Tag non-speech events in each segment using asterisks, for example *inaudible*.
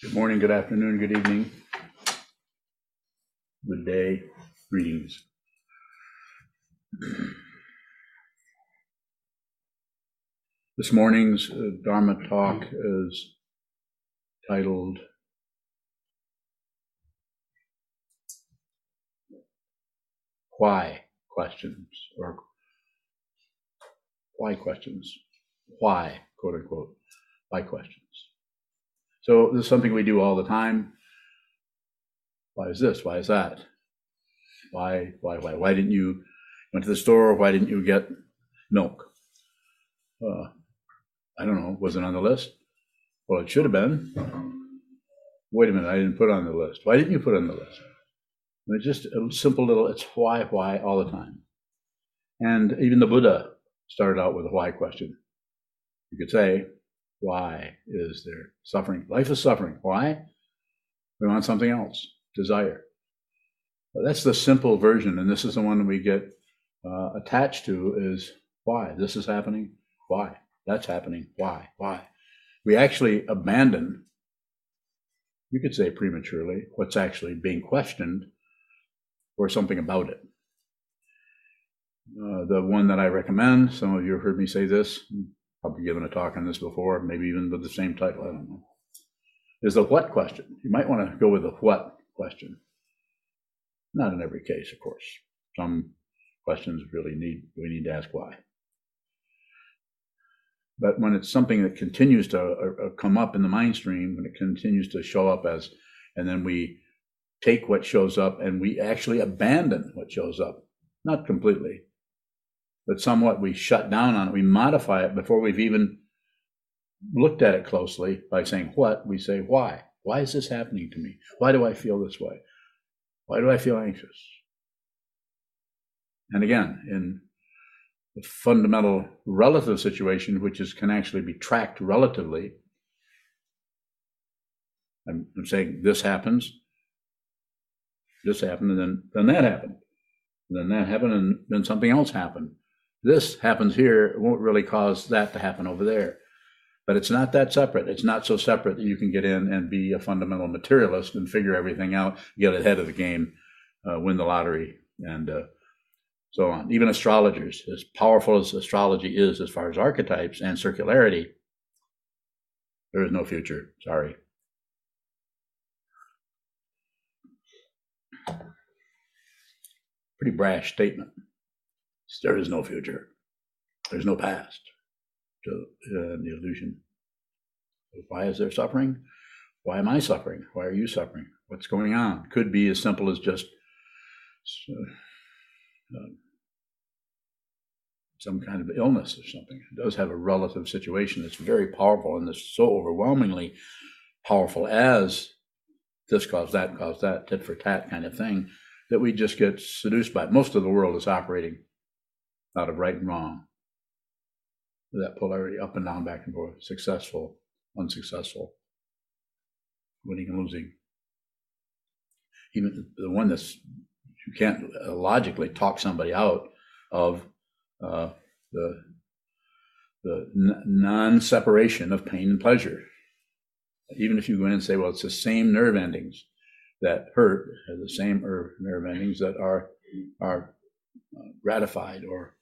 Good morning, good afternoon, good evening. Good day, greetings. This morning's uh, Dharma talk is titled Why questions or why questions? Why, quote unquote, why questions? So this is something we do all the time. Why is this? Why is that? Why, why, why? Why didn't you went to the store? Why didn't you get milk? Uh, I don't know. Was it on the list? Well, it should have been. Wait a minute, I didn't put it on the list. Why didn't you put it on the list? And it's just a simple little, it's why, why all the time. And even the Buddha started out with a why question. You could say, why is there suffering? Life is suffering. Why? We want something else, desire. That's the simple version, and this is the one we get uh, attached to is why? This is happening. Why? That's happening. Why? Why? We actually abandon, you could say prematurely, what's actually being questioned or something about it. Uh, the one that I recommend, some of you have heard me say this, probably given a talk on this before, maybe even with the same title, I don't know, is the what question. You might want to go with the what question. Not in every case, of course. Some questions really need, we need to ask why. But when it's something that continues to uh, uh, come up in the mind stream, when it continues to show up as, and then we take what shows up and we actually abandon what shows up, not completely, but somewhat we shut down on it, we modify it before we've even looked at it closely by saying what, we say why. Why is this happening to me? Why do I feel this way? Why do I feel anxious? And again, in the fundamental relative situation, which is can actually be tracked relatively, I'm, I'm saying this happens, this happened, and then, then that happened. And then that happened, and then something else happened. This happens here, won't really cause that to happen over there. But it's not that separate. It's not so separate that you can get in and be a fundamental materialist and figure everything out, get ahead of the game, uh, win the lottery, and uh, so on. Even astrologers, as powerful as astrology is as far as archetypes and circularity, there is no future. Sorry. Pretty brash statement. There is no future. There's no past to uh, the illusion. Why is there suffering? Why am I suffering? Why are you suffering? What's going on? Could be as simple as just uh, uh, some kind of illness or something. It does have a relative situation that's very powerful and it's so overwhelmingly powerful as this caused that, caused that, tit for tat kind of thing that we just get seduced by. Most of the world is operating out of right and wrong. That polarity up and down, back and forth, successful, unsuccessful, winning and losing. Even the one that's you can't logically talk somebody out of uh, the the n- non-separation of pain and pleasure. Even if you go in and say, well, it's the same nerve endings that hurt, the same nerve endings that are are uh, gratified or uh,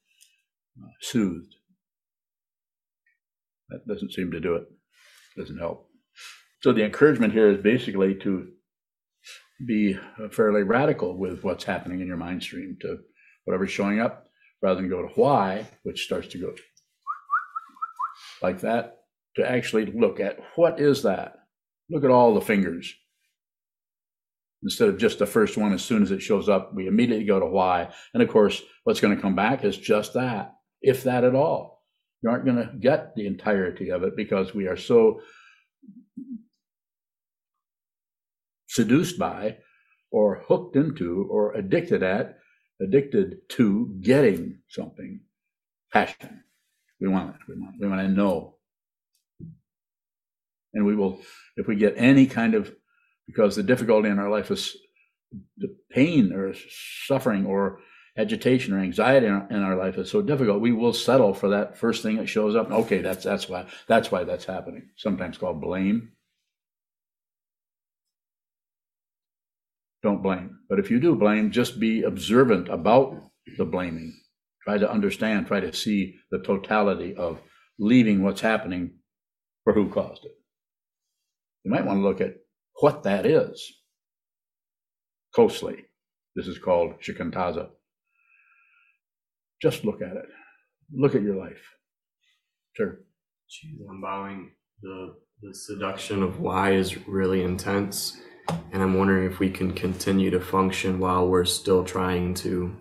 soothed. That doesn't seem to do it. Doesn't help. So the encouragement here is basically to be fairly radical with what's happening in your mind stream to whatever's showing up rather than go to why, which starts to go like that, to actually look at what is that? Look at all the fingers. Instead of just the first one, as soon as it shows up, we immediately go to why. And of course, what's going to come back is just that if that at all. You aren't going to get the entirety of it because we are so seduced by or hooked into or addicted at, addicted to getting something. Passion. We want it. We want, we want to know. And we will, if we get any kind of, because the difficulty in our life is the pain or suffering or agitation or anxiety in our, in our, life is so difficult, we will settle for that first thing that shows up. Okay, that's that's why that's why that's happening. Sometimes called blame. don't blame. But if you do blame, just be observant about the blaming. Try to understand, try to see the totality of leaving what's happening for who caused it. You might want to look at what that is closely. This is called shikantaza. Just look at it. Look at your life. Sure. Jeez, I'm bowing. The the seduction of why is really intense, and I'm wondering if we can continue to function while we're still trying to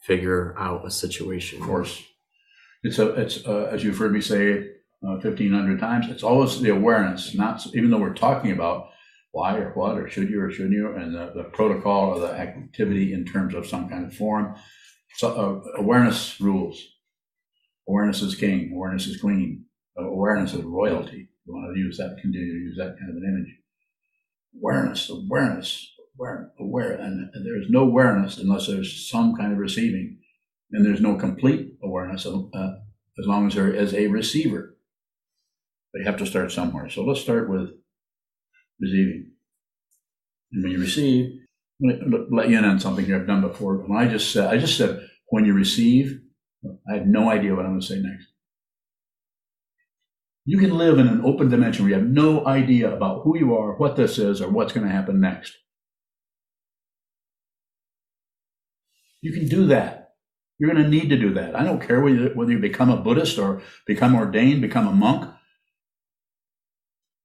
figure out a situation. Of course, it's a it's uh, as you've heard me say uh, 1500 times. It's always the awareness, not even though we're talking about why or what or should you or shouldn't you, and the, the protocol or the activity in terms of some kind of form. So uh, awareness rules. Awareness is king. Awareness is queen. Awareness is royalty. You want to use that, continue to use that kind of an image. Awareness, awareness, aware, aware, and, and there's no awareness unless there's some kind of receiving, and there's no complete awareness uh, as long as there is a receiver. But you have to start somewhere. So let's start with receiving. And when you receive, let you in on something here I've done before. When I just said, I just said, when you receive, I have no idea what I'm going to say next. You can live in an open dimension where you have no idea about who you are, what this is, or what's going to happen next. You can do that. You're going to need to do that. I don't care whether you become a Buddhist or become ordained, become a monk.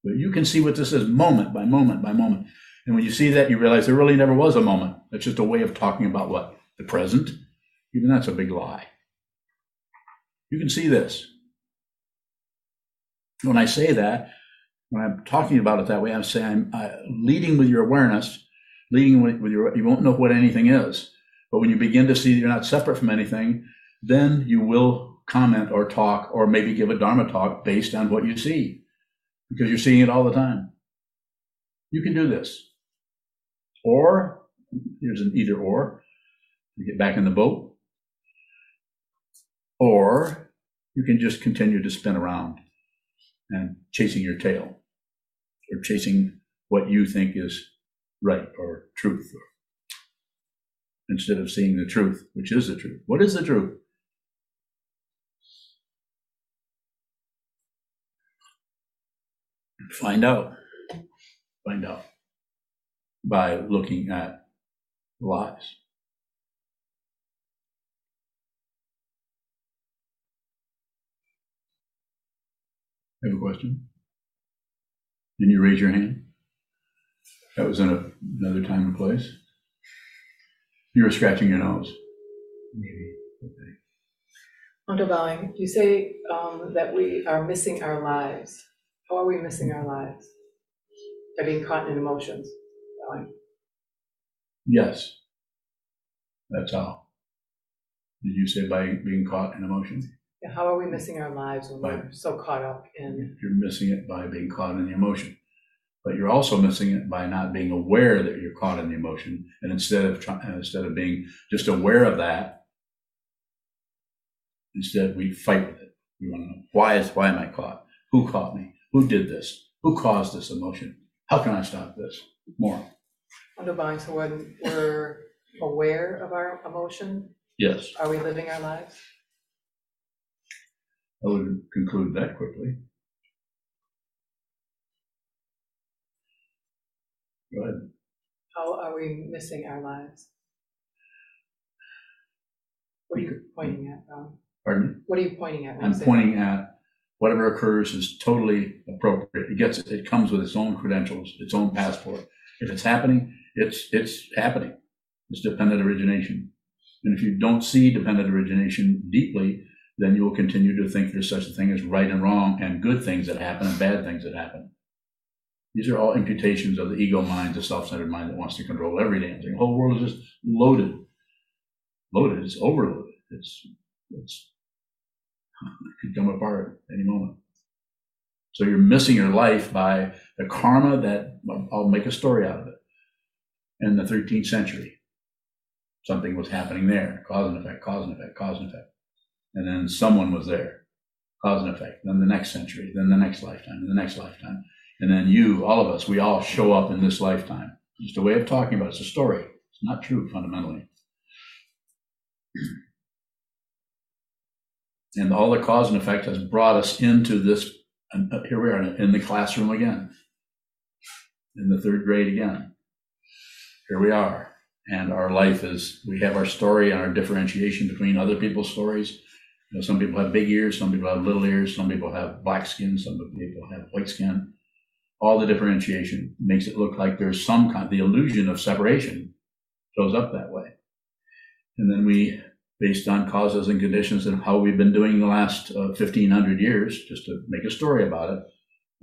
But you can see what this is moment by moment by moment. And when you see that, you realize there really never was a moment. It's just a way of talking about what? The present. Even that's a big lie. You can see this. When I say that, when I'm talking about it that way, I'm saying I'm leading with your awareness, leading with your, you won't know what anything is. But when you begin to see that you're not separate from anything, then you will comment or talk or maybe give a Dharma talk based on what you see because you're seeing it all the time. You can do this. Or, here's an either or, you get back in the boat. Or you can just continue to spin around and chasing your tail or chasing what you think is right or truth or, instead of seeing the truth, which is the truth. What is the truth? Find out. Find out by looking at lies. Have a question? Didn't you raise your hand? That was in a, another time and place. You were scratching your nose. Maybe. Okay. Underbowing, you say um, that we are missing our lives. How are we missing our lives? By being caught in emotions. Yes. That's how. Did you say by being caught in emotion? Yeah, how are we missing our lives when By- we're so caught up in? You're missing it by being caught in the emotion. But you're also missing it by not being aware that you're caught in the emotion. And instead of trying, uh, instead of being just aware of that, instead we fight with it. We want to know why is why am I caught? Who caught me? Who did this? Who caused this emotion? How can I stop this? More. Underbowing, so when we're aware of our emotion, Yes. are we living our lives? I would conclude that quickly. Go ahead. How are we missing our lives? What are you pointing at, Ron? Pardon me? What are you pointing at? when you I'm say pointing at whatever occurs is totally appropriate. It gets, it comes with its own credentials, its own passport. If it's happening, it's, it's happening. It's dependent origination. And if you don't see dependent origination deeply, then you will continue to think there's such a thing as right and wrong and good things that happen and bad things that happen. These are all imputations of the ego mind, the self-centered mind that wants to control every damn thing. The whole world is just loaded. Loaded. It's overloaded. It's, it's it could come apart any moment. So you're missing your life by the karma that I'll make a story out of it. In the 13th century, something was happening there, cause and effect, cause and effect, cause and effect. And then someone was there, cause and effect. Then the next century, then the next lifetime, the next lifetime. And then you, all of us, we all show up in this lifetime. just a way of talking about it. It's a story. It's not true fundamentally. And all the cause and effect has brought us into this. And here we are in the classroom again, in the third grade again. Here we are. And our life is, we have our story and our differentiation between other people's stories. You know, some people have big ears, some people have little ears, some people have black skin, some people have white skin. All the differentiation makes it look like there's some kind, of the illusion of separation shows up that way. And then we based on causes and conditions and how we've been doing the last uh, 1500 years, just to make a story about it.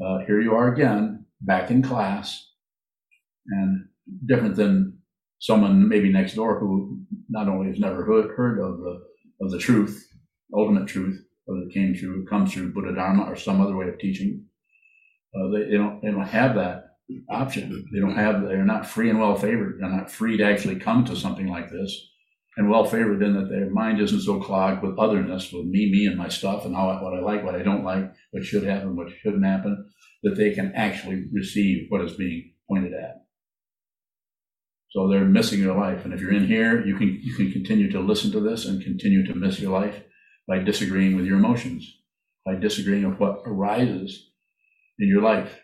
Uh, here you are again, back in class, and different than someone maybe next door who not only has never heard, of the of the truth, ultimate truth, whether it came through, comes through Buddha Dharma or some other way of teaching. Uh, they, they don't they don't have that option. They don't have they're not free and well favored. They're not free to actually come to something like this and well favored in that their mind isn't so clogged with otherness, with me, me, and my stuff, and how what I like, what I don't like, what should happen, what shouldn't happen, that they can actually receive what is being pointed at. So they're missing your life, and if you're in here, you can you can continue to listen to this and continue to miss your life by disagreeing with your emotions, by disagreeing with what arises in your life,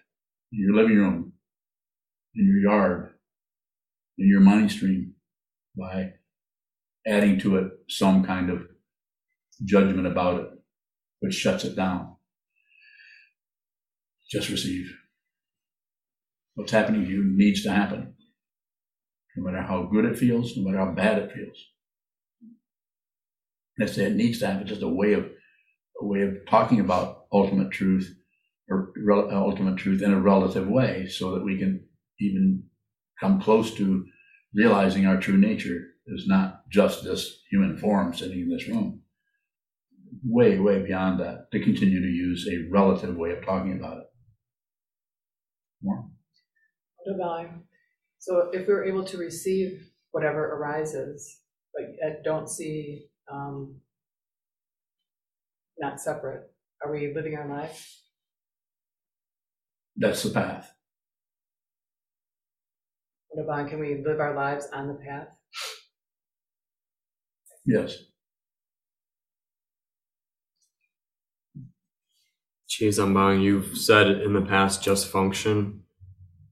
in your living room, in your yard, in your mind stream, by adding to it some kind of judgment about it, which shuts it down. Just receive. What's happening to you needs to happen. No matter how good it feels, no matter how bad it feels. I say it needs to happen, just a way of a way of talking about ultimate truth or uh, ultimate truth in a relative way so that we can even come close to realizing our true nature is not just this human form sitting in this room. Way, way beyond that to continue to use a relative way of talking about it. More? Divine. So if we're able to receive whatever arises, but don't see um, not separate, are we living our life? That's the path. Divine, can we live our lives on the path? Yes. Chizambang, you've said in the past just function,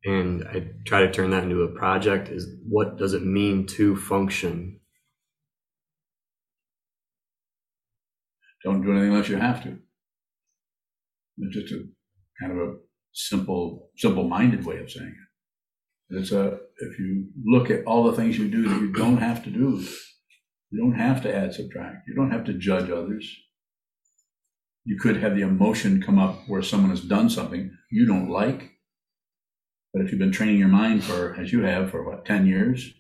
and I try to turn that into a project. Is what does it mean to function? Don't do anything unless you have to. It's just a kind of a simple, simple-minded way of saying it. It's a if you look at all the things you do that you don't have to do, you don't have to add, subtract. You don't have to judge others. You could have the emotion come up where someone has done something you don't like. But if you've been training your mind for, as you have, for what, 10 years,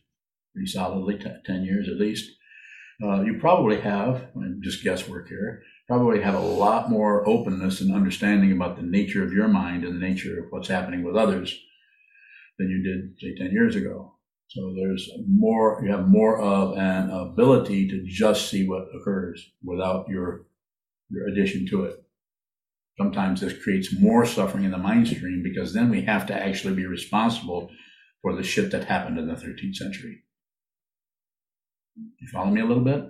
pretty solidly, 10 years at least, uh, you probably have, and just guesswork here, probably have a lot more openness and understanding about the nature of your mind and the nature of what's happening with others than you did, say, 10 years ago. So there's more, you have more of an ability to just see what occurs without your, your addition to it. Sometimes this creates more suffering in the mind stream because then we have to actually be responsible for the shit that happened in the 13th century. You follow me a little bit?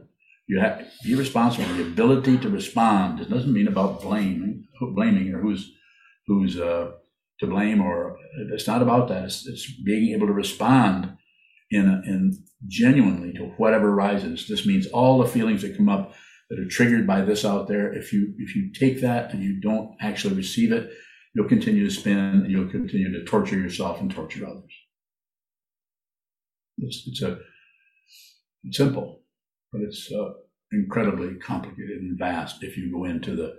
You have to be responsible. The ability to respond. It doesn't mean about blaming, blaming or who's who's uh, to blame, or it's not about that. It's, it's being able to respond in, in genuinely to whatever rises. This means all the feelings that come up that are triggered by this out there. If you if you take that and you don't actually receive it, you'll continue to spin and you'll continue to torture yourself and torture others. It's it's a it's simple, but it's uh, incredibly complicated and vast if you go into the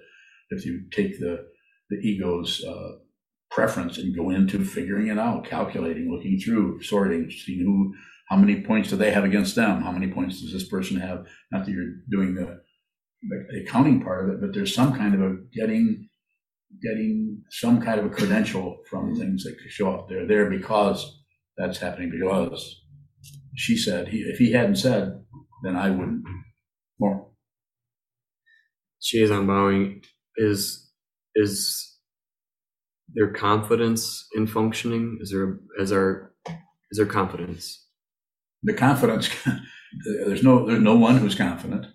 if you take the the ego's uh, preference and go into figuring it out, calculating, looking through, sorting, seeing who, how many points do they have against them? How many points does this person have? Not that you're doing the, the accounting part of it, but there's some kind of a getting, getting some kind of a credential from mm-hmm. things that show up. They're there because that's happening because she said, he, if he hadn't said, then I wouldn't. More. She is unbowing. Is, is their confidence in functioning? Is there is our Is there confidence? The confidence, *laughs* there's no, there's no one who's confident.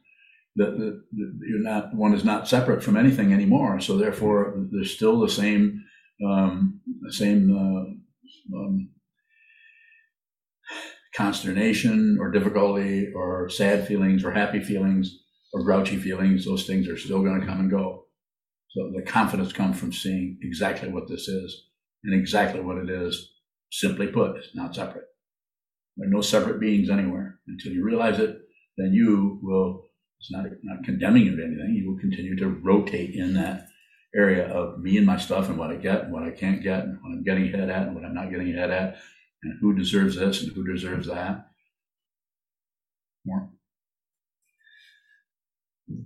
That, you're not, one is not separate from anything anymore. So therefore, there's still the same, um, the same, uh, um, consternation or difficulty or sad feelings or happy feelings or grouchy feelings. Those things are still going to come and go. So the confidence comes from seeing exactly what this is and exactly what it is. Simply put, it's not separate. There are no separate beings anywhere. Until you realize it, then you will, it's not, not condemning you to anything, you will continue to rotate in that area of me and my stuff and what I get and what I can't get and what I'm getting ahead at and what I'm not getting ahead at and who deserves this and who deserves that. More.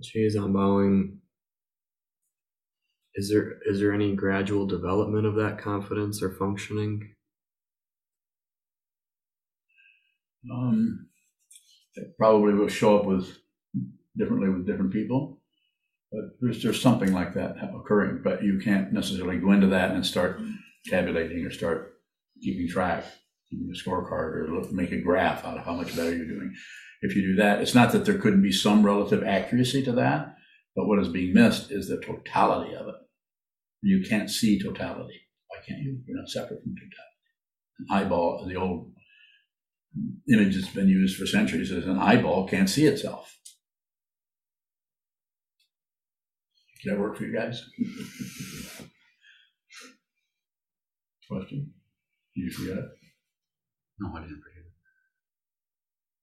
Geez, I'm bowing. Is there is there any gradual development of that confidence or functioning? Um, it probably will show up with differently with different people, but there's there's something like that occurring. But you can't necessarily go into that and start tabulating or start keeping track, keeping a scorecard, or look, make a graph out of how much better you're doing. If you do that, it's not that there couldn't be some relative accuracy to that, but what is being missed is the totality of it. You can't see totality. Why can't you? You're not separate from totality. An eyeball, the old image that's been used for centuries is an eyeball can't see itself. Can that work for you guys? Question? Did you forget it? No, I didn't forget.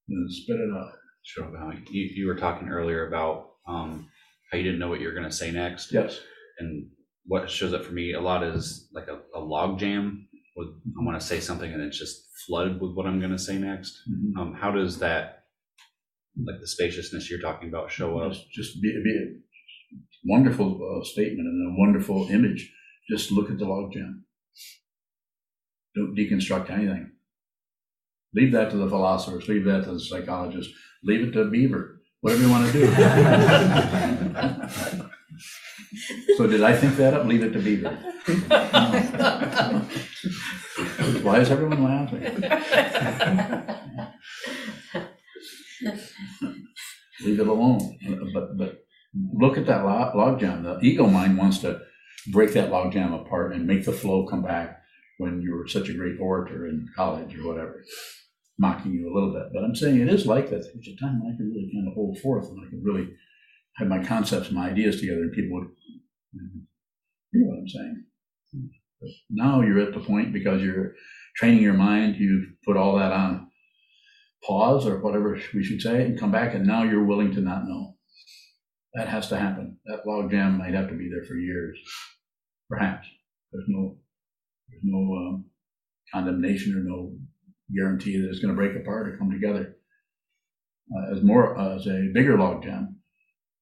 Then spit it out. Sure. You, you were talking earlier about um, how you didn't know what you were going to say next, Yes. and what shows up for me a lot is like a, a log jam. With I want to say something and it's just flooded with what I'm going to say next. Mhm. Um, how does that, like the spaciousness you're talking about, show up? Just, just be, be wonderful uh, statement and a wonderful image. Just look at the logjam. Don't deconstruct anything. Leave that to the philosophers. Leave that to the psychologists. Leave it to Beaver. Whatever you want to do. *laughs* so did I think that up? Leave it to Beaver. *laughs* Why is everyone laughing? *laughs* Leave it alone. But but look at that log, jam. The ego mind wants to break that log jam apart and make the flow come back when you were such a great orator in college or whatever, mocking you a little bit. But I'm saying it is like that. There's a time when I could really kind of hold forth and I could really have my concepts and my ideas together and people would hear what I'm saying. But now you're at the point because you're training your mind, you've put all that on pause or whatever we should say and come back and now you're willing to not know. That has to happen. That log jam might have to be there for years. Perhaps. There's no there's no um, condemnation or no guarantee that it's going to break apart or come together. Uh, as more uh, as a bigger log jam.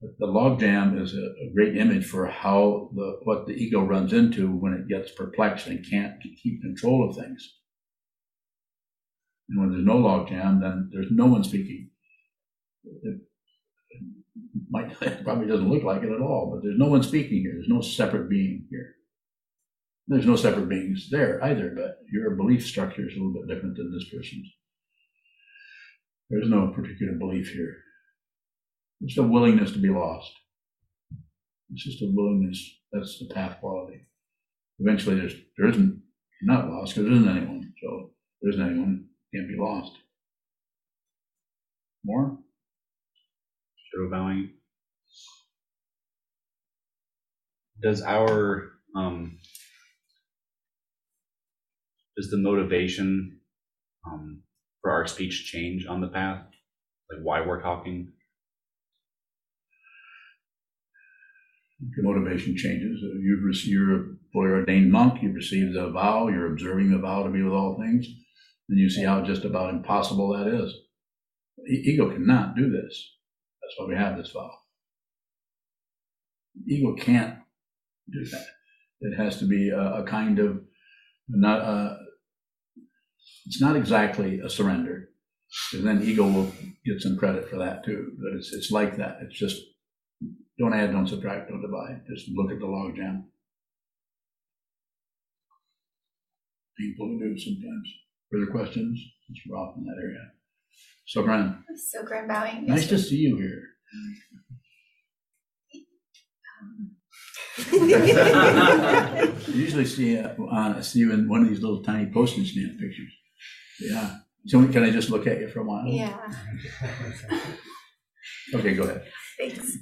But the log jam is a, a great image for how the what the ego runs into when it gets perplexed and can't keep control of things. And when there's no log jam, then there's no one speaking. Might *laughs* it probably doesn't look like it at all, but there's no one speaking here. There's no separate being here. There's no separate beings there either, but your belief structure is a little bit different than this person's. There's no particular belief here. It's a willingness to be lost. It's just a willingness. That's the path quality. Eventually, there's there isn't you're not lost because there isn't anyone. So there isn't anyone can't be lost. More? Show bowing. Does our um, does the motivation um, for our speech change on the path? Like why we're talking? The motivation changes. You've received, you're a fully ordained monk. You've received the vow. You're observing the vow to be with all things, and you see how just about impossible that is. E- Ego cannot do this. That's why we have this vow. Ego can't do that. It has to be a, a kind of not a. It's not exactly a surrender, because then ego will get some credit for that too. But it's it's like that. It's just don't add, don't subtract, don't divide. Just look at the log jam. Painful to do sometimes. Further questions? We're off in that area. So Bren, So Grand Bowing. nice to see you here. I usually see, uh, uh, see you in one of these little tiny postage stamp pictures. Yeah. So can I just look at you for a while? Yeah, *laughs* Okay, go ahead. thanks.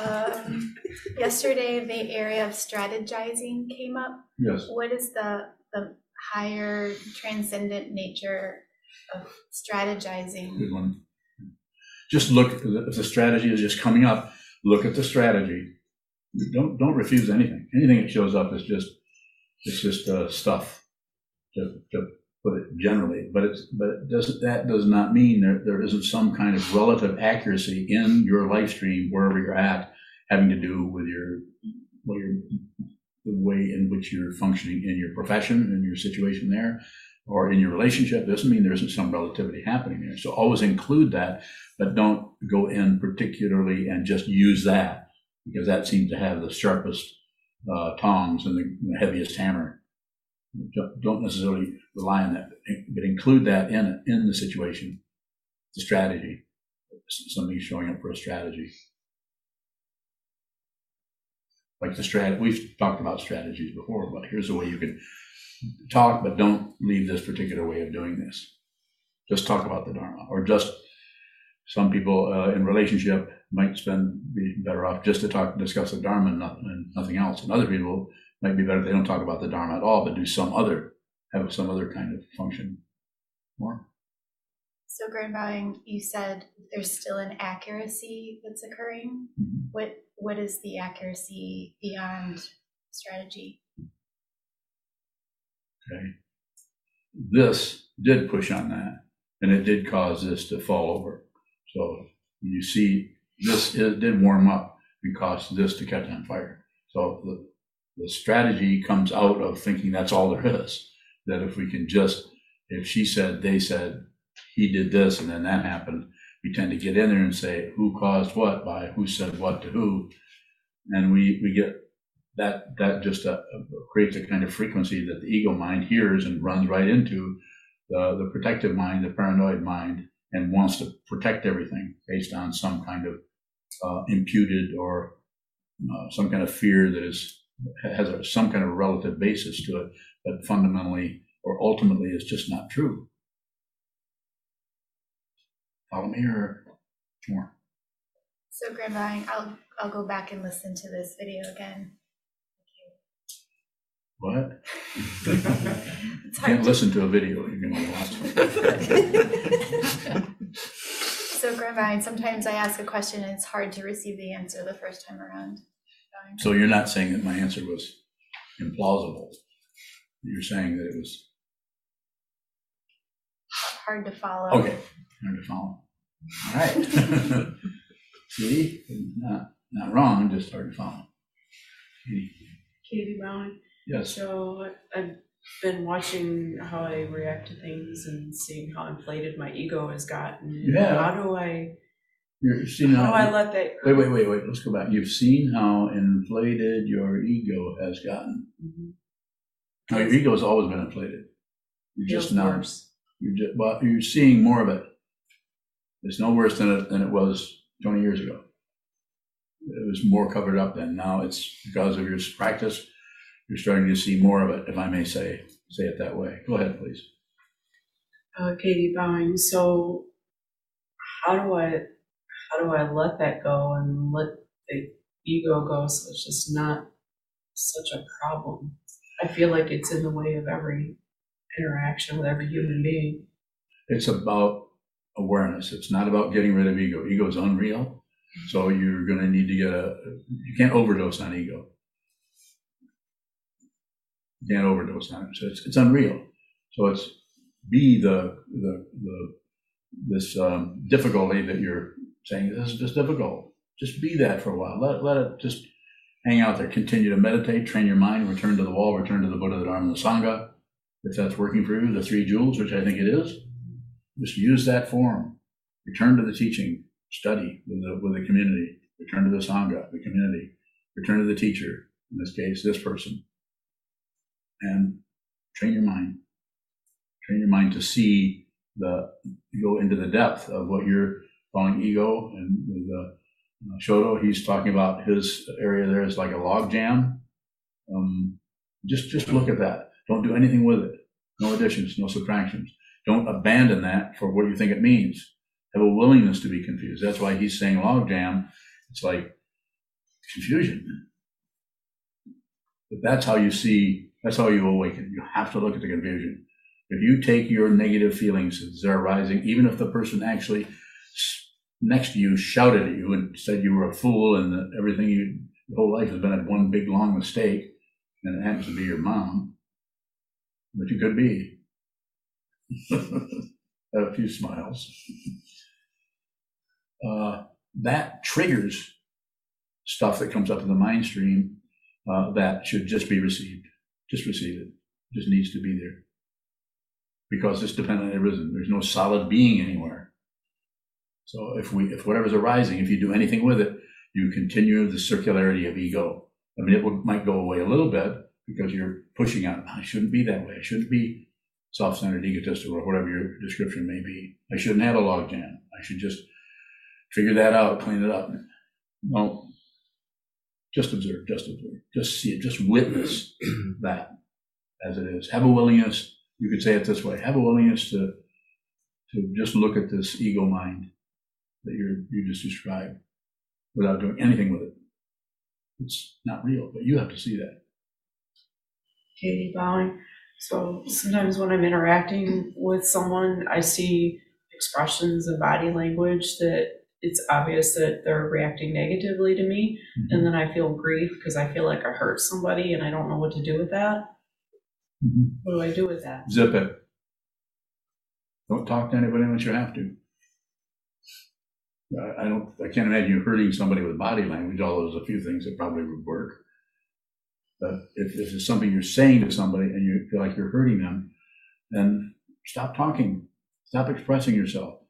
Um, Yesterday, the area of strategizing came up. Yes. What is the, the higher transcendent nature of strategizing? Good one. Just look, if the strategy is just coming up, look at the strategy. Don't, don't refuse anything. Anything that shows up is just, it's just uh, stuff to, to put it generally. But it's, but it doesn't, that does not mean there, there isn't some kind of relative accuracy in your life stream wherever you're at, having to do with your, well, your, the way in which you're functioning in your profession, in your situation there, or in your relationship. Doesn't mean there isn't some relativity happening there. So always include that, but don't go in particularly and just use that because that seems to have the sharpest uh, tongs and the, the heaviest hammer. Don't- necessarily rely on that, but include that in in the situation, the strategy. Somebody showing up for a strategy. Like the strat, we've talked about strategies before, but here's a way you can talk, but don't leave this particular way of doing this. Just talk about the Dharma, or just some people uh, in relationship might spend be better off just to talk, discuss the Dharma and nothing, and nothing else. And other people might be better if they don't talk about the Dharma at all, but do some other, have some other kind of function more. So Grand Bowing, you said there's still an accuracy that's occurring. Mhm. What, what is the accuracy beyond strategy? Okay. This did push on that, and it did cause this to fall over. So you see, this it did warm up and this to catch on fire. So the, the strategy comes out of thinking that's all there is. That if we can just, if she said, they said, he did this, and then that happened, we tend to get in there and say, who caused what by who said what to who. And we, we get that that just uh, creates a kind of frequency that the ego mind hears and runs right into the, the protective mind, the paranoid mind, and wants to protect everything based on some kind of uh, imputed or uh, some kind of fear that is has a, some kind of relative basis to it, but fundamentally or ultimately is just not true. Follow me or more? So Grand Bowing, I'll, I'll go back and listen to this video again. What? It's hard Can't to- listen to a video. You're going to watch it. So Grand Bowing, sometimes I ask a question and it's hard to receive the answer the first time around. So you're not saying that my answer was implausible. You're saying that it was Hard to follow. okay. Hard to follow. All right. *laughs* See, not not wrong, just hard to follow. Katie, Katie Brown. Yes. So I've been watching how I react to things and seeing how inflated my ego has gotten. Yeah. How do I you've seen how do I how. let that Wait, wait, wait, wait. Let's go back. You've seen how inflated your ego has gotten. Mhm. Now, your ego has always been inflated. You're feels just now. worse? You're just, well, you're seeing more of it. It's no worse than it, than it was 20 years ago. It was more covered up then. Now it's because of your practice, you're starting to see more of it, if I may say, say it that way. Go ahead, please. Uh, Katie Bowing. So how do I how do I let that go and let the ego go so it's just not such a problem? I feel like it's in the way of every interaction with every human being. It's about awareness. It's not about getting rid of ego. Ego is unreal. So you're going to need to get a, you can't overdose on ego. Can't overdose on it. So it's, it's unreal. So it's be the, the, the, this um, difficulty that you're saying, this is just difficult. Just be that for a while. Let, let it just hang out there. Continue to meditate, train your mind, return to the wall, return to the Buddha, the Dharma, the Sangha. If that's working for you, the three jewels, which I think it is, just use that form. Return to the teaching, study with the, with the community, return to the Sangha, the community, return to the teacher, in this case, this person, and train your mind. train your mind to see the, go into the depth of what you're calling ego. And with uh, Shoto, he's talking about his area there is like a log jam. Um, just, just look at that. Don't do anything with it. No additions, no subtractions. Don't abandon that for what you think it means. Have a willingness to be confused. That's why he's saying log jam. It's like confusion. But that's how you see, that's how you awaken. You have to look at the confusion. If you take your negative feelings as they're arising, even if the person actually next to you shouted at you and said you were a fool and that everything you, your whole life has been one big long mistake, and it happens to be your mom, but you could be. *laughs* a few smiles. Uh, that triggers stuff that comes up in the mind stream uh, that should just be received. Just receive it. Just needs to be there. Because it's dependent on arisen. There's no solid being anywhere. So if we, if whatever's arising, if you do anything with it, you continue the circularity of ego. I mean, it might go away a little bit because you're pushing out. I shouldn't be that way. I shouldn't be self-centered, egotistical, or whatever your description may be. I shouldn't have a log jam. I should just figure that out, clean it up. No, just observe, just observe, just see it, just witness *clears throat* that as it is. Have a willingness. You could say it this way: have a willingness to to just look at this ego mind that you you just described without doing anything with it. It's not real, but you have to see that. Katie bowing. So sometimes when I'm interacting with someone, I see expressions and body language that it's obvious that they're reacting negatively to me. And then I feel grief because I feel like I hurt somebody and I don't know what to do with that. Mhm. What do I do with that? Zip it. Don't talk to anybody unless you have to. I- I don't, I can't imagine you hurting somebody with body language, although there's a few things that probably would work. But if, if it's something you're saying to somebody and you feel like you're hurting them, then stop talking. Stop expressing yourself.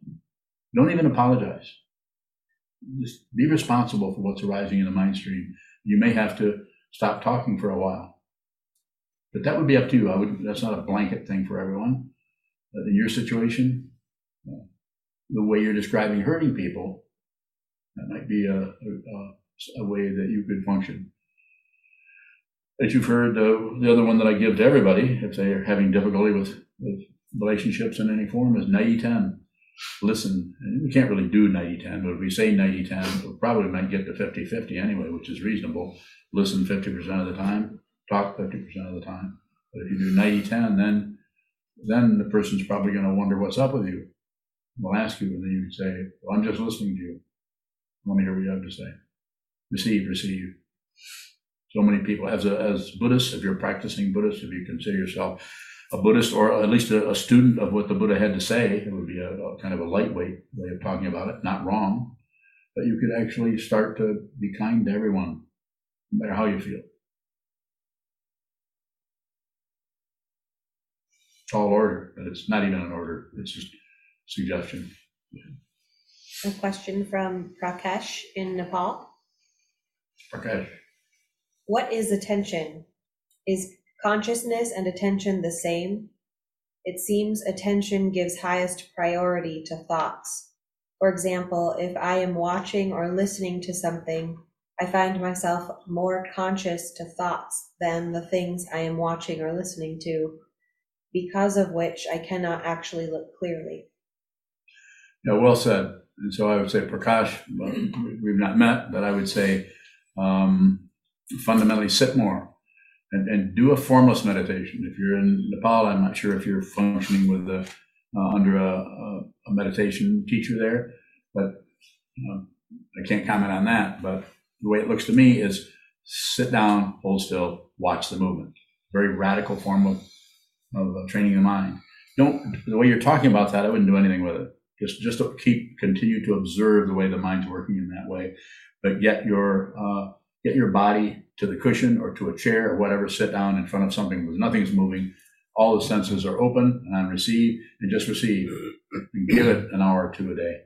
Don't even apologize. Just be responsible for what's arising in the mind stream. You may have to stop talking for a while. But that would be up to you. I would, that's not a blanket thing for everyone. But in your situation, the way you're describing hurting people, that might be a, a, a way that you could function. As you've heard, uh, the other one that I give to everybody, if they are having difficulty with, with relationships in any form, is 90 10. Listen, we can't really do 90 10, but if we say 90 10, we probably might get to 50 50 anyway, which is reasonable. Listen 50% of the time, talk 50% of the time. But if you do 90 10, then then the person's probably going to wonder what's up with you. They'll ask you, and then you say, Well, I'm just listening to you. I want to hear what you have to say. Receive, receive. So many people, as a, as Buddhists, if you're practicing Buddhist, if you consider yourself a Buddhist or at least a, a student of what the Buddha had to say, it would be a, a kind of a lightweight way of talking about it, not wrong. But you could actually start to be kind to everyone, no matter how you feel. Tall order, but it's not even an order. It's just suggestion. A question from Prakash in Nepal. Okay. What is attention? Is consciousness and attention the same? It seems attention gives highest priority to thoughts. For example, if I am watching or listening to something, I find myself more conscious to thoughts than the things I am watching or listening to, because of which I cannot actually look clearly. Yeah, well said. And so I would say, Prakash, we've not met, but I would say um, fundamentally sit more and, and do a formless meditation. If you're in Nepal, I'm not sure if you're functioning with the, uh, under a, a, a meditation teacher there, but I can't comment on that. But the way it looks to me is sit down, hold still, watch the movement. Very radical form of, of uh, training the mind. Don't the way you're talking about that. I wouldn't do anything with it. Just just keep continue to observe the way the mind's working in that way, but get your uh, get your body to the cushion or to a chair or whatever. Sit down in front of something where nothing's moving. All the senses are open and on receive, and just receive. And give it an hour or two a day.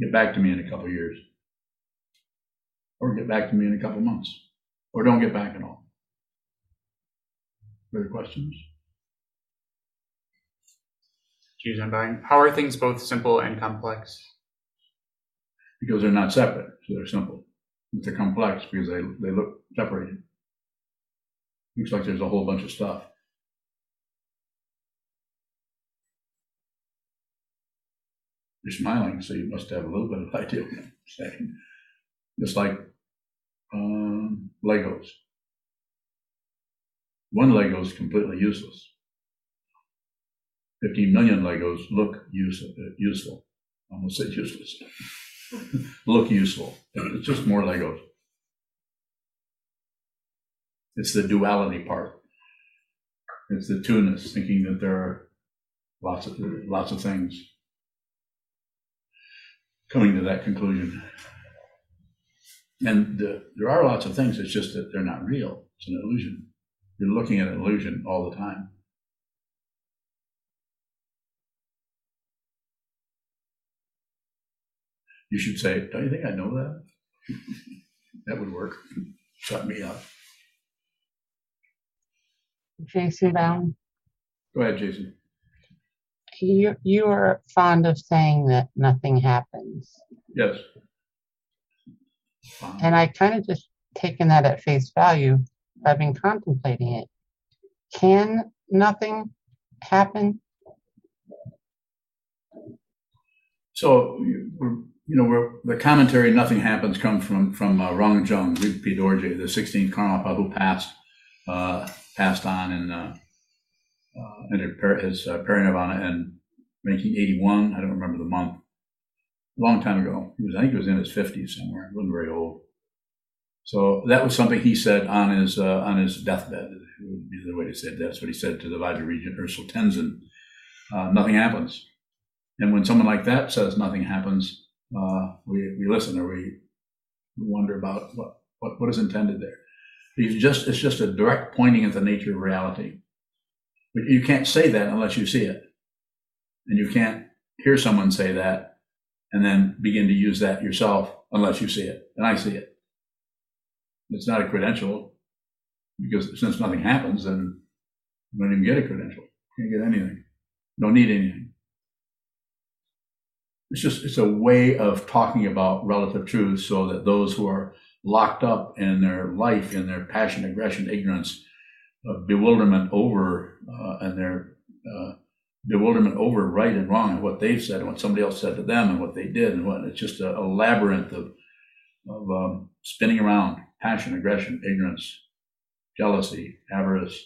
Get back to me in a couple of years, or get back to me in a couple of months, or don't get back at all. Further questions? Geez, I'm buying. How are things both simple and complex? because they're not separate, so they're simple. They're complex because they, they look separated. Looks like there's a whole bunch of stuff. You're smiling, so you must have a little bit of *laughs* idea what I'm saying. Just like um, Legos. One Lego is completely useless. 15 million Legos look use, useful. I almost said *laughs* useless. *laughs* look useful. It's just more Legos. It's the duality part. It's the two-ness, thinking that there are lots of lots of things. Coming to that conclusion. And the, there are lots of things, it's just that they're not real. It's an illusion. You're looking at an illusion all the time. You should say, Don't you think I know that? *laughs* that would work. Shut me up. Jason Bound, Go ahead, Jason. you you are fond of saying that nothing happens, Yes. and I kind of just taken that at face value. I've been contemplating it. Can nothing happen? So, you know, the commentary, nothing happens, comes from, from uh, Rangjung Rigpe Dorje, the 16th Karmapa who passed, uh, passed on and uh, uh, in his uh, parinirvana in 1981. I don't remember the month. A long time ago. He was, I think he was in his 50s somewhere. He wasn't very old. So that was something he said on his, uh, on his deathbed. Would be the way to say it. That's what he said to the Vajra regent, Osel Tendzin. Uh, nothing happens. And when someone like that says nothing happens, uh, we, we listen or we wonder about what, what, what is intended there. It's just, it's just a direct pointing at the nature of reality. But you can't say that unless you see it. And you can't hear someone say that and then begin to use that yourself unless you see it. And I see it. It's not a credential because since nothing happens, then you don't even get a credential. You can't get anything. You don't need anything it's just it's a way of talking about relative truth so that those who are locked up in their life in their passion aggression ignorance uh, bewilderment over uh, and their uh, bewilderment over right and wrong and what they've said and what somebody else said to them and what they did and what it's just a, a labyrinth of of um, spinning around passion aggression ignorance jealousy avarice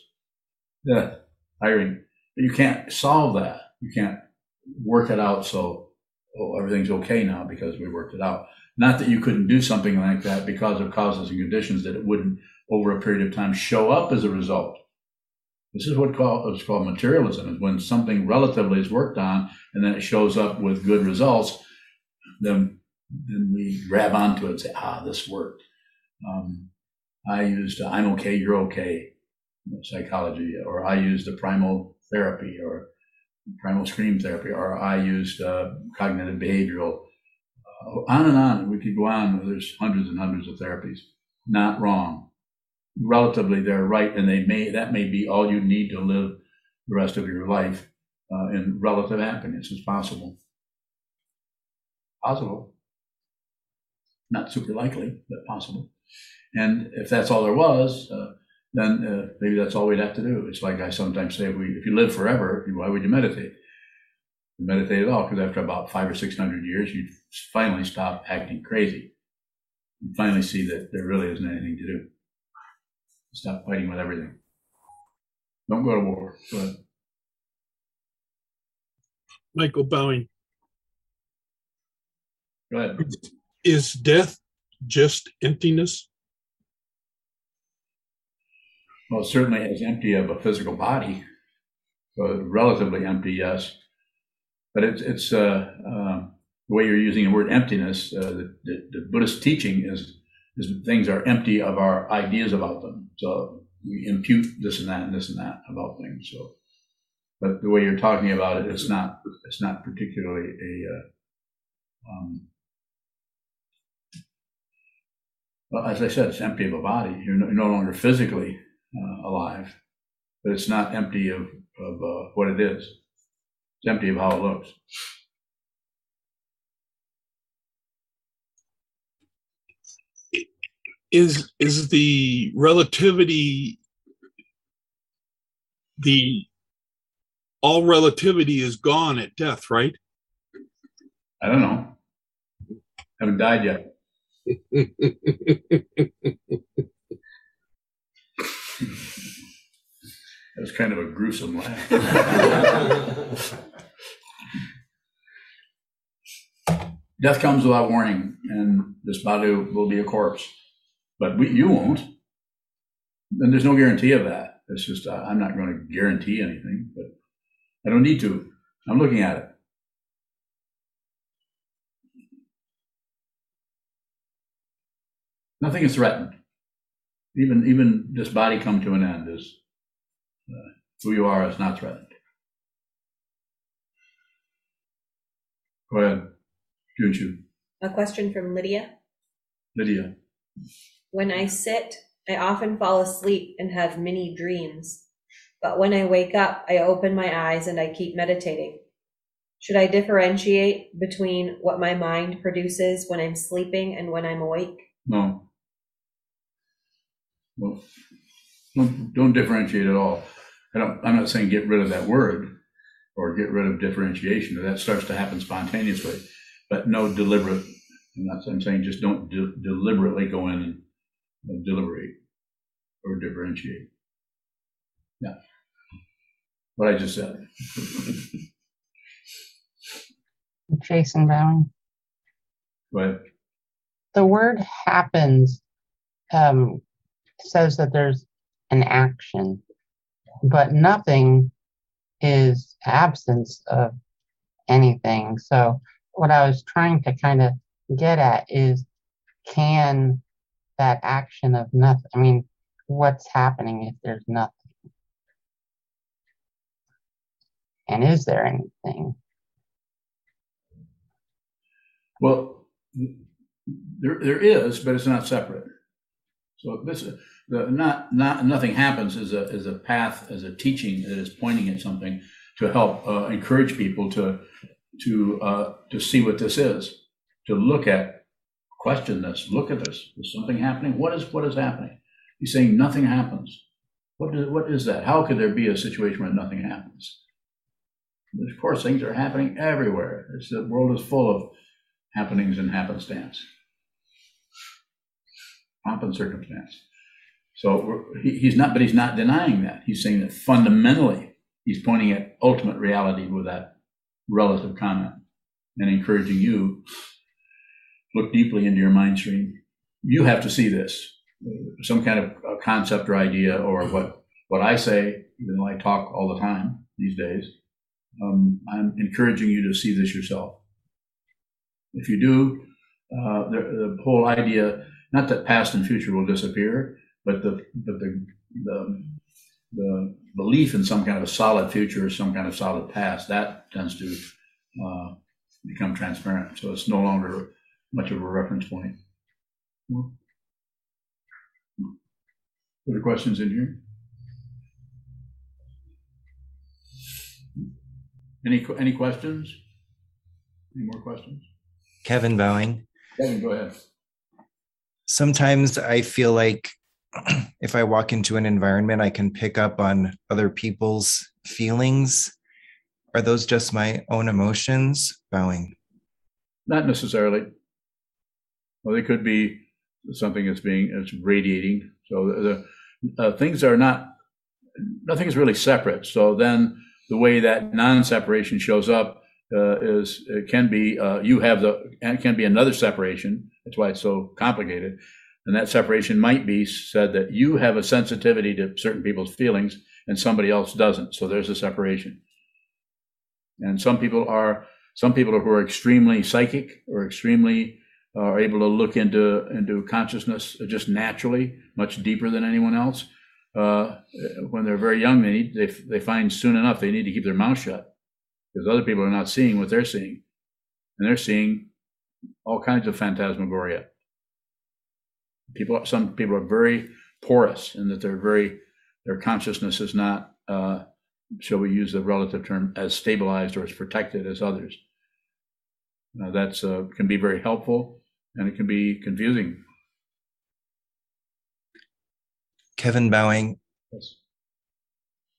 death hiring. But you can't solve that. You can't work it out so oh, everything's okay now because we worked it out. Not that you couldn't do something like that because of causes and conditions that it wouldn't over a period of time show up as a result. This is what call, what's called materialism is when something relatively is worked on and then it shows up with good results, then then we grab onto it and say, ah, this worked. Um, I used I'm okay, you're okay psychology, or I used the primal therapy, or primal scream therapy, or I used uh, cognitive behavioral, uh, on and on. We could go on. There's hundreds and hundreds of therapies. Not wrong. Relatively, they're right, and they may that may be all you need to live the rest of your life uh, in relative happiness. Is possible. Possible. Not super likely, but possible. And if that's all there was, uh, then uh, maybe that's all we'd have to do. It's like I sometimes say, if, we, if you live forever, why would you meditate? You meditate at all, because after about five or six hundred years, you finally stop acting crazy. You finally see that there really isn't anything to do. Stop fighting with everything. Don't go to war. But Michael Bowing, go ahead. is death just emptiness? Well, certainly is empty of a physical body, so relatively empty, yes. But it's it's uh, uh, the way you're using the word emptiness. Uh, the, the, the, Buddhist teaching is is things are empty of our ideas about them. So we impute this and that and this and that about things. So, but the way you're talking about it, it's not it's not particularly a uh, um, well, as I said, it's empty of a body. You're no, you're no longer physically uh, alive, but it's not empty of, of uh, what it is. It's empty of how it looks. Is, is the relativity, the, all relativity is gone at death, right? I don't know. Haven't died yet. *laughs* That was kind of a gruesome laugh. Death comes without warning, and this body will be a corpse. But we, you won't. And there's no guarantee of that. It's just, uh, I'm not going to guarantee anything, but I don't need to. I'm looking at it. Nothing is threatened. Even, even this body come to an end is, uh, who you are is not threatened. Go ahead, Junchu, A question from Lydia. Lydia. When I sit, I often fall asleep and have many dreams. But when I wake up, I open my eyes and I keep meditating. Should I differentiate between what my mind produces when I'm sleeping and when I'm awake? No. Well, don't, don't differentiate at all. I don't, I'm not saying get rid of that word or get rid of differentiation. That starts to happen spontaneously, but no deliberate. I'm not, I'm saying just don't de- deliberately go in and deliberate or differentiate. Yeah. What I just said. *laughs* Jason Bowing. But The word happens um, says that there's an action, but nothing is absence of anything. So what I was trying to kind of get at is can that action of nothing, I mean, what's happening if there's nothing? And is there anything? Well, there, there is, but it's not separate. So this, the, not, not, nothing happens is a, is a path, as a teaching that is pointing at something to help uh, encourage people to, to, uh, to see what this is, to look at, question this, look at this. Is something happening? What is, what is happening? He's saying nothing happens. What is, what is that? How could there be a situation where nothing happens? Of course, things are happening everywhere. It's, the world is full of happenings and happenstance. And circumstance. So he, he's not, but he's not denying that. He's saying that fundamentally, he's pointing at ultimate reality with that relative comment and encouraging you to look deeply into your mind stream. You have to see this, some kind of concept or idea, or what what I say, even though I talk all the time these days. Um, I'm encouraging you to see this yourself. If you do, uh, the, the whole idea, not that past and future will disappear, but the but the the the belief in some kind of a solid future, or some kind of solid past, that tends to uh, become transparent. So it's no longer much of a reference point. Other questions in here? Any any questions? Any more questions? Kevin Bowing. Kevin, go ahead. Sometimes I feel like *clears throat* if I walk into an environment, I can pick up on other people's feelings. Are those just my own emotions? Bowing. Not necessarily. Well, they could be something that's being it's radiating. So the, the uh, things are not nothing is really separate. So then the way that non-separation shows up uh, is it can be uh, you have the and can be another separation. That's why it's so complicated. And that separation might be said that you have a sensitivity to certain people's feelings and somebody else doesn't. So there's a separation. And some people are some people who are extremely psychic or extremely uh, are able to look into into consciousness just naturally, much deeper than anyone else. Uh, when they're very young, they need, they they find soon enough they need to keep their mouth shut because other people are not seeing what they're seeing, and they're seeing all kinds of phantasmagoria. People, some people are very porous in that they're very their consciousness is not uh, shall we use the relative term, as stabilized or as protected as others. Now, that's uh, can be very helpful and it can be confusing. Kevin Bowing, Yes.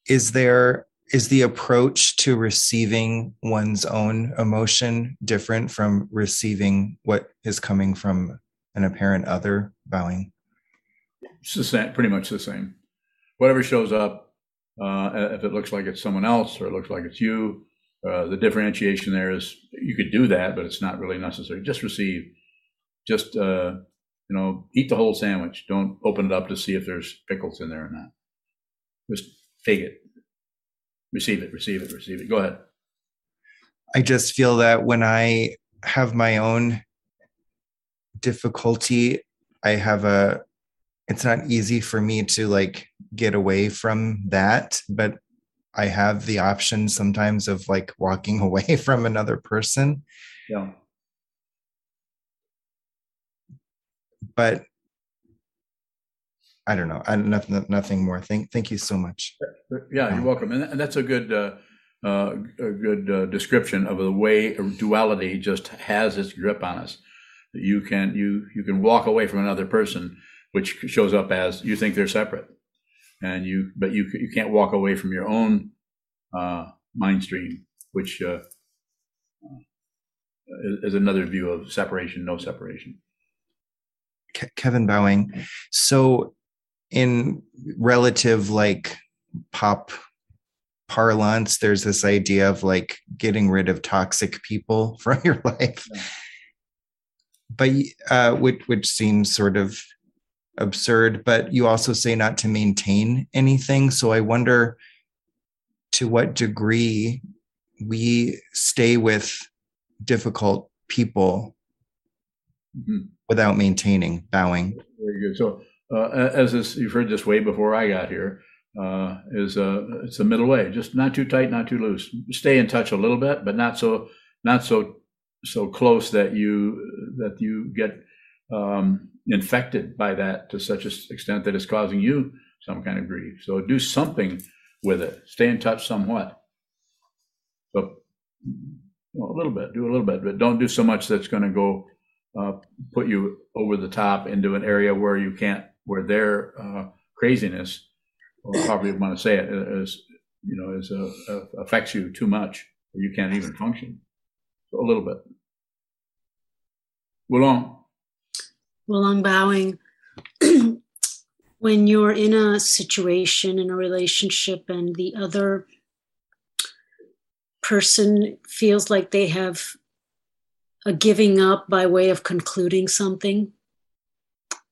is there is the approach to receiving one's own emotion different from receiving what is coming from an apparent other bowing It's the same, pretty much the same. Whatever shows up, uh, if it looks like it's someone else or it looks like it's you, uh, the differentiation there is you could do that, but it's not really necessary. Just receive. Just uh, you know, eat the whole sandwich. Don't open it up to see if there's pickles in there or not. Just take it. Receive it. Receive it. Receive it. Go ahead. i just feel that when i have my own difficulty i have a it's not easy for me to like get away from that but i have the option sometimes of like walking *laughs* away from another person Yeah. but I don't know. I nothing nothing more. Thank thank you so much. Yeah, you're welcome. And and that's a good, uh, uh, a good uh, description of the way duality just has its grip on us. You can you you can walk away from another person, which shows up as you think they're separate, and you but you you can't walk away from your own uh, mind stream, which uh, is, is another view of separation, no separation. Kevin Bowing. So in relative like pop parlance, there's this idea of like getting rid of toxic people *laughs* from your life. Yeah. But uh which which seems sort of absurd, but you also say not to maintain anything. So I wonder to what degree we stay with difficult people Mhm. without maintaining bowing. Very good. So, uh, as this, you've heard this way before I got here, uh, is uh, it's the middle way. Just not too tight, not too loose. Stay in touch a little bit, but not so not so so close that you that you get um, infected by that to such an extent that it's causing you some kind of grief. So do something with it. Stay in touch somewhat. So well, a little bit, do a little bit, but don't do so much that's going to go uh, put you over the top into an area where you can't, where their uh, craziness, or however you want to say it, is, you know, is uh, affects you too much, you can't even function. So a little bit. Wulong, I'm bowing. *clears throat* when you're in a situation, in a relationship, and the other person feels like they have a giving up by way of concluding something.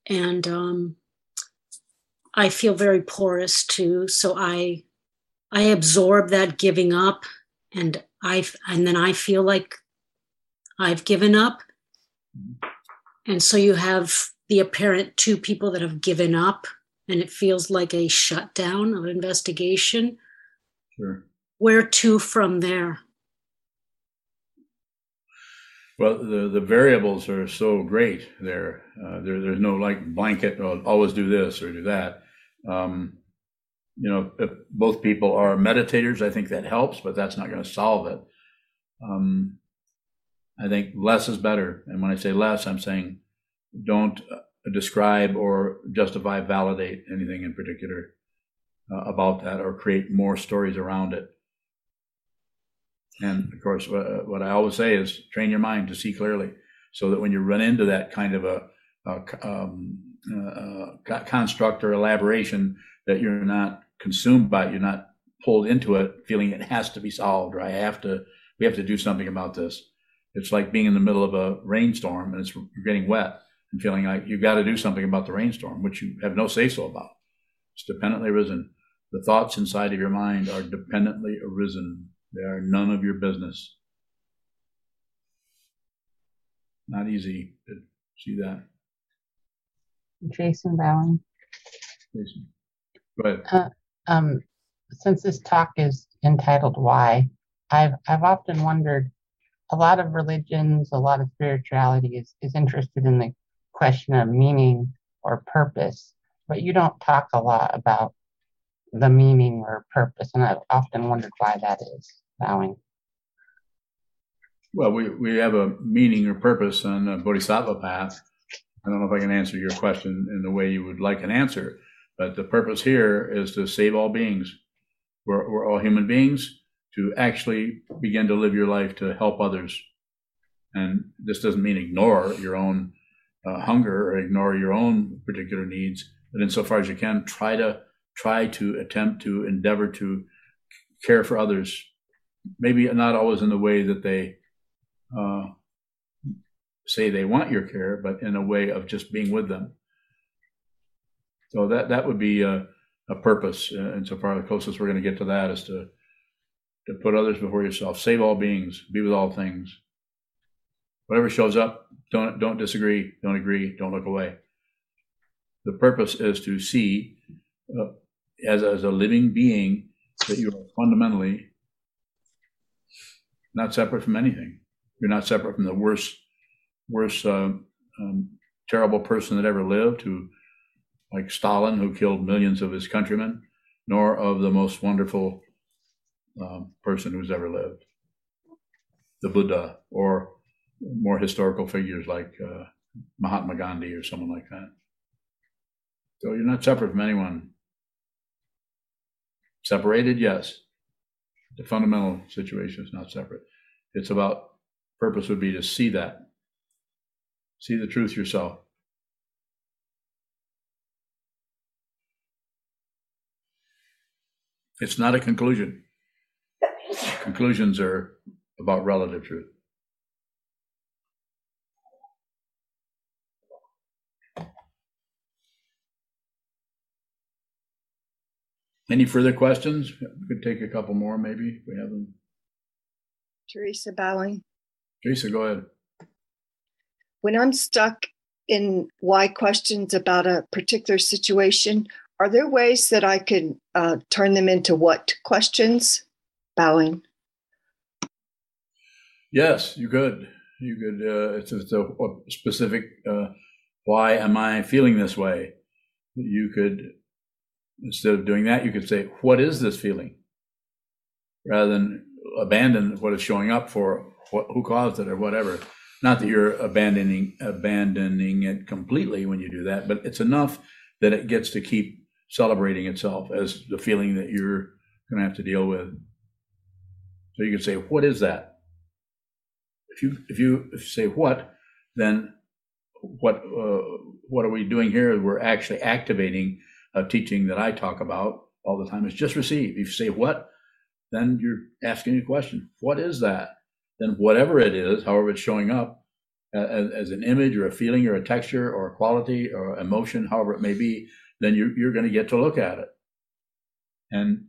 And um, I feel very porous too. So I I absorb that giving up and I and then I feel like I've given up. And so you have the apparent two people that have given up, and it feels like a shutdown of investigation. sure. Where to from there? Well, the, the variables are so great there. Uh, there. There's no like blanket, oh, always do this or do that. Um, you know, if both people are meditators, I think that helps, but that's not going to solve it. Um, I think less is better. And when I say less, I'm saying don't uh, describe or justify, validate anything in particular uh, about that or create more stories around it. And of course, uh, what I always say is train your mind to see clearly, so that when you run into that kind of a, a um, uh, uh, construct or elaboration, that you're not consumed by it, you're not pulled into it, feeling it has to be solved, or I have to, we have to do something about this. It's like being in the middle of a rainstorm and it's you're getting wet and feeling like you've got to do something about the rainstorm, which you have no say so about. It's dependently arisen. The thoughts inside of your mind are dependently arisen. They are none of your business. Not easy to see that. Jason Bowing. Jason. Go ahead. Um, since this talk is entitled "Why," I've I've often wondered. A lot of religions, a lot of spirituality is is interested in the question of meaning or purpose, but you don't talk a lot about the meaning or purpose, and I've often wondered why that is. Bowing. Well, we, we have a meaning or purpose on the Bodhisattva path. I don't know if I can answer your question in the way you would like an answer, but the purpose here is to save all beings. We're, we're all human beings to actually begin to live your life to help others. And this doesn't mean ignore your own uh, hunger or ignore your own particular needs, but insofar as you can, try to try to attempt to endeavor to care for others. Maybe not always in the way that they uh, say they want your care, but in a way of just being with them. So that that would be a, a purpose. Uh, far the closest we're going to get to that is to to put others before yourself, save all beings, be with all things. Whatever shows up, don't don't disagree, don't agree, don't look away. The purpose is to see, uh, as as a living being, that you are fundamentally not separate from anything. You're not separate from the worst, worst, uh, um, terrible person that ever lived, who, like Stalin, who killed millions of his countrymen, nor of the most wonderful um, person who's ever lived, the Buddha, or more historical figures like uh, Mahatma Gandhi or someone like that. So you're not separate from anyone. Separated, yes. The fundamental situation is not separate. It's about purpose would be to see that, see the truth yourself. It's not a conclusion. Conclusions are about relative truth. Any further questions? We could take a couple more, maybe, if we have them. Teresa Bowing. Teresa, go ahead. When I'm stuck in why questions about a particular situation, are there ways that I can uh, turn them into what questions? Bowing. Yes, you could. You could. Uh, it's, it's a, a specific. Uh, why am I feeling this way? You could instead of doing that, you could say, "What is this feeling?" Rather than abandon what is showing up for what, who caused it or whatever. Not that you're abandoning abandoning it completely when you do that, but it's enough that it gets to keep celebrating itself as the feeling that you're going to have to deal with. So you can say, "What is that?" If you if you, say what, then what uh, what are we doing here? We're actually activating a teaching that I talk about all the time. Is just receive. If you say what, then you're asking a question. What is that? then whatever it is, however it's showing up as, as, an image or a feeling or a texture or a quality or emotion, however it may be, then you're, you're going to get to look at it. And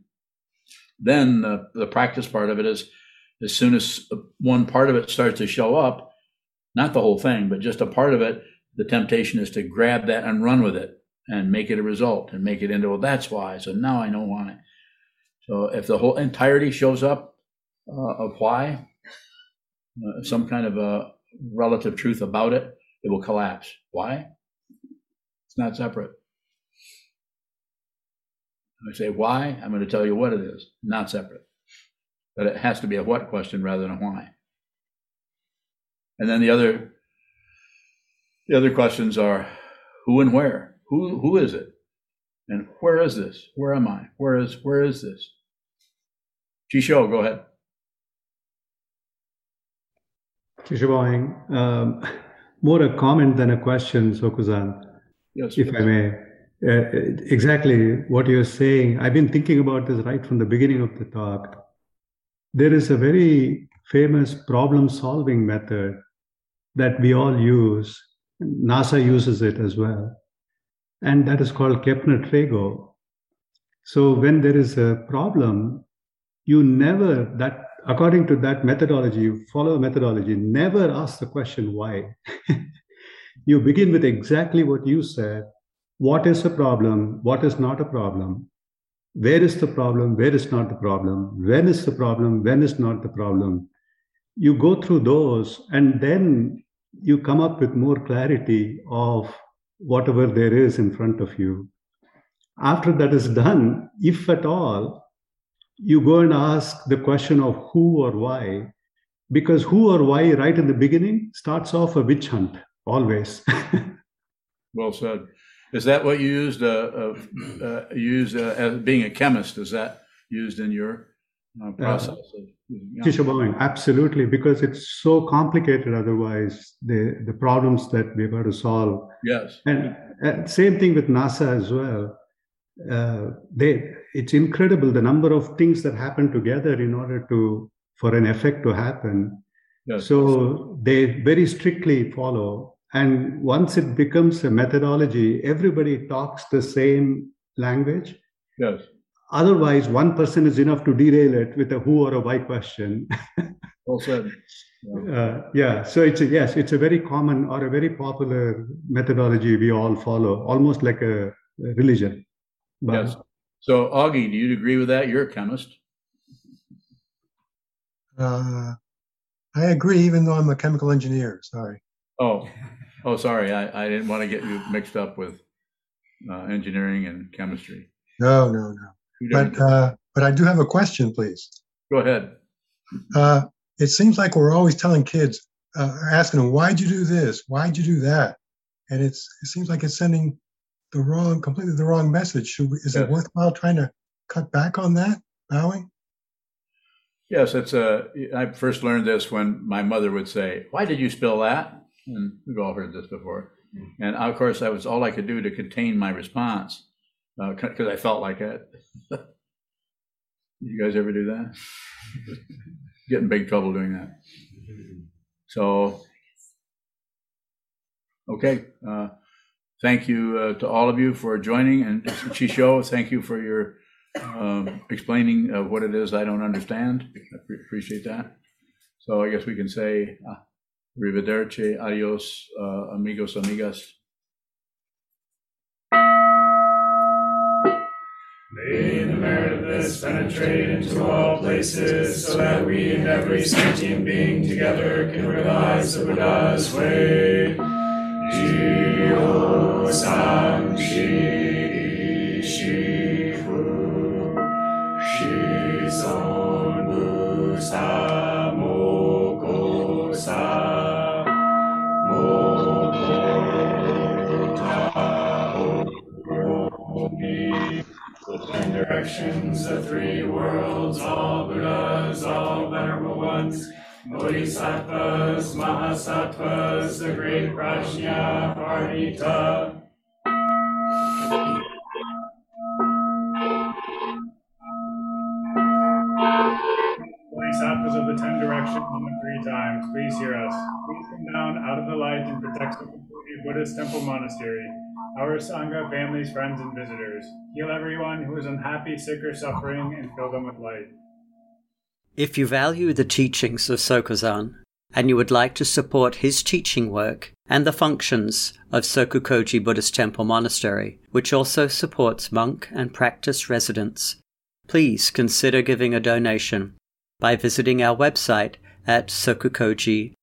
then the, the practice part of it is as soon as one part of it starts to show up, not the whole thing, but just a part of it, the temptation is to grab that and run with it and make it a result and make it into, well, that's why. So now I know why. So if the whole entirety shows up uh, of why, uh, some kind of a relative truth about it, it will collapse. Why? It's not separate. I say why, I'm going to tell you what it is, not separate. But it has to be a what question rather than a why. And then the other the other questions are who and where? Who who is it? And where is this? Where am I? Where is where is this? Jisho, go ahead. Shishiboing, um, more a comment than a question, Sokuzan, yes, if I may. Uh, exactly what you're saying. I've been thinking about this right from the beginning of the talk. There is a very famous problem solving method that we all use. NASA uses it as well. And that is called Kepner-Tregoe. So when there is a problem, you never, that according to that methodology, you follow a methodology, never ask the question why. *laughs* you begin with exactly what you said. What is a problem? What is not a problem? Where is the problem? Where is not the problem? When is the problem? When is not the problem? You go through those and then you come up with more clarity of whatever there is in front of you. after that is done, if at all, you go and ask the question of who or why, because who or why right in the beginning starts off a witch hunt always. *laughs* Well said. Is that what you used, uh, uh, uh, used uh, as being a chemist? Is that used in your uh, process? of- yeah. Absolutely, because it's so complicated otherwise, the, the problems that we've got to solve. Yes. And uh, same thing with NASA as well. Uh, they, it's incredible the number of things that happen together in order to for an effect to happen. Yes. So they very strictly follow. And once it becomes a methodology, everybody talks the same language. Yes. Otherwise, one person is enough to derail it with a who or a why question. *laughs* Well said. Uh, yeah, so it's a, yes, it's a very common or a very popular methodology we all follow, almost like a, a religion. But Yes. So Augie, do you agree with that? You're a chemist. Uh, I agree, even though I'm a chemical engineer. Sorry. Oh, oh, sorry. I, I didn't want to get you mixed up with uh, engineering and chemistry. No, no, no. But uh, but I do have a question, please. Go ahead. Uh, it seems like we're always telling kids, uh, asking them, "Why'd you do this? Why'd you do that?" And it's it seems like it's sending the wrong, completely the wrong message. Should we, is it worthwhile trying to cut back on that? Bowing. Yes, it's a. I first learned this when my mother would say, "Why did you spill that?" And we've all heard this before. And of course, that was all I could do to contain my response because I felt like it. *laughs* you guys ever do that? *laughs* Get in big trouble doing that. So, okay. Uh, thank you uh, to all of you for joining, and *laughs* Chisho, thank you for your um, explaining uh, what it is I don't understand. I pre- appreciate that. So I guess we can say arrivederci, adios, uh, amigos, amigas. May the merit of this penetrate into all places, so that we and every sentient being together can realize the Buddha's way. Jio Sam Shi Shi Fu Shi Son Bu directions, the three worlds, all Buddhas, all venerable ones, Bodhisattvas, Mahasattvas, the great Prajna, Parita. Bodhisattvas of the ten directions and the three times, please hear us. Please come down out of the light and protect the Kapuri Buddhist temple monastery, our Sangha, families, friends, and visitors. Heal everyone who is unhappy, sick, or suffering, and fill them with light. If you value the teachings of Sokuzan and you would like to support his teaching work and the functions of Sokukoji Buddhist Temple Monastery, which also supports monk and practice residents, please consider giving a donation by visiting our website at sokukoji.org.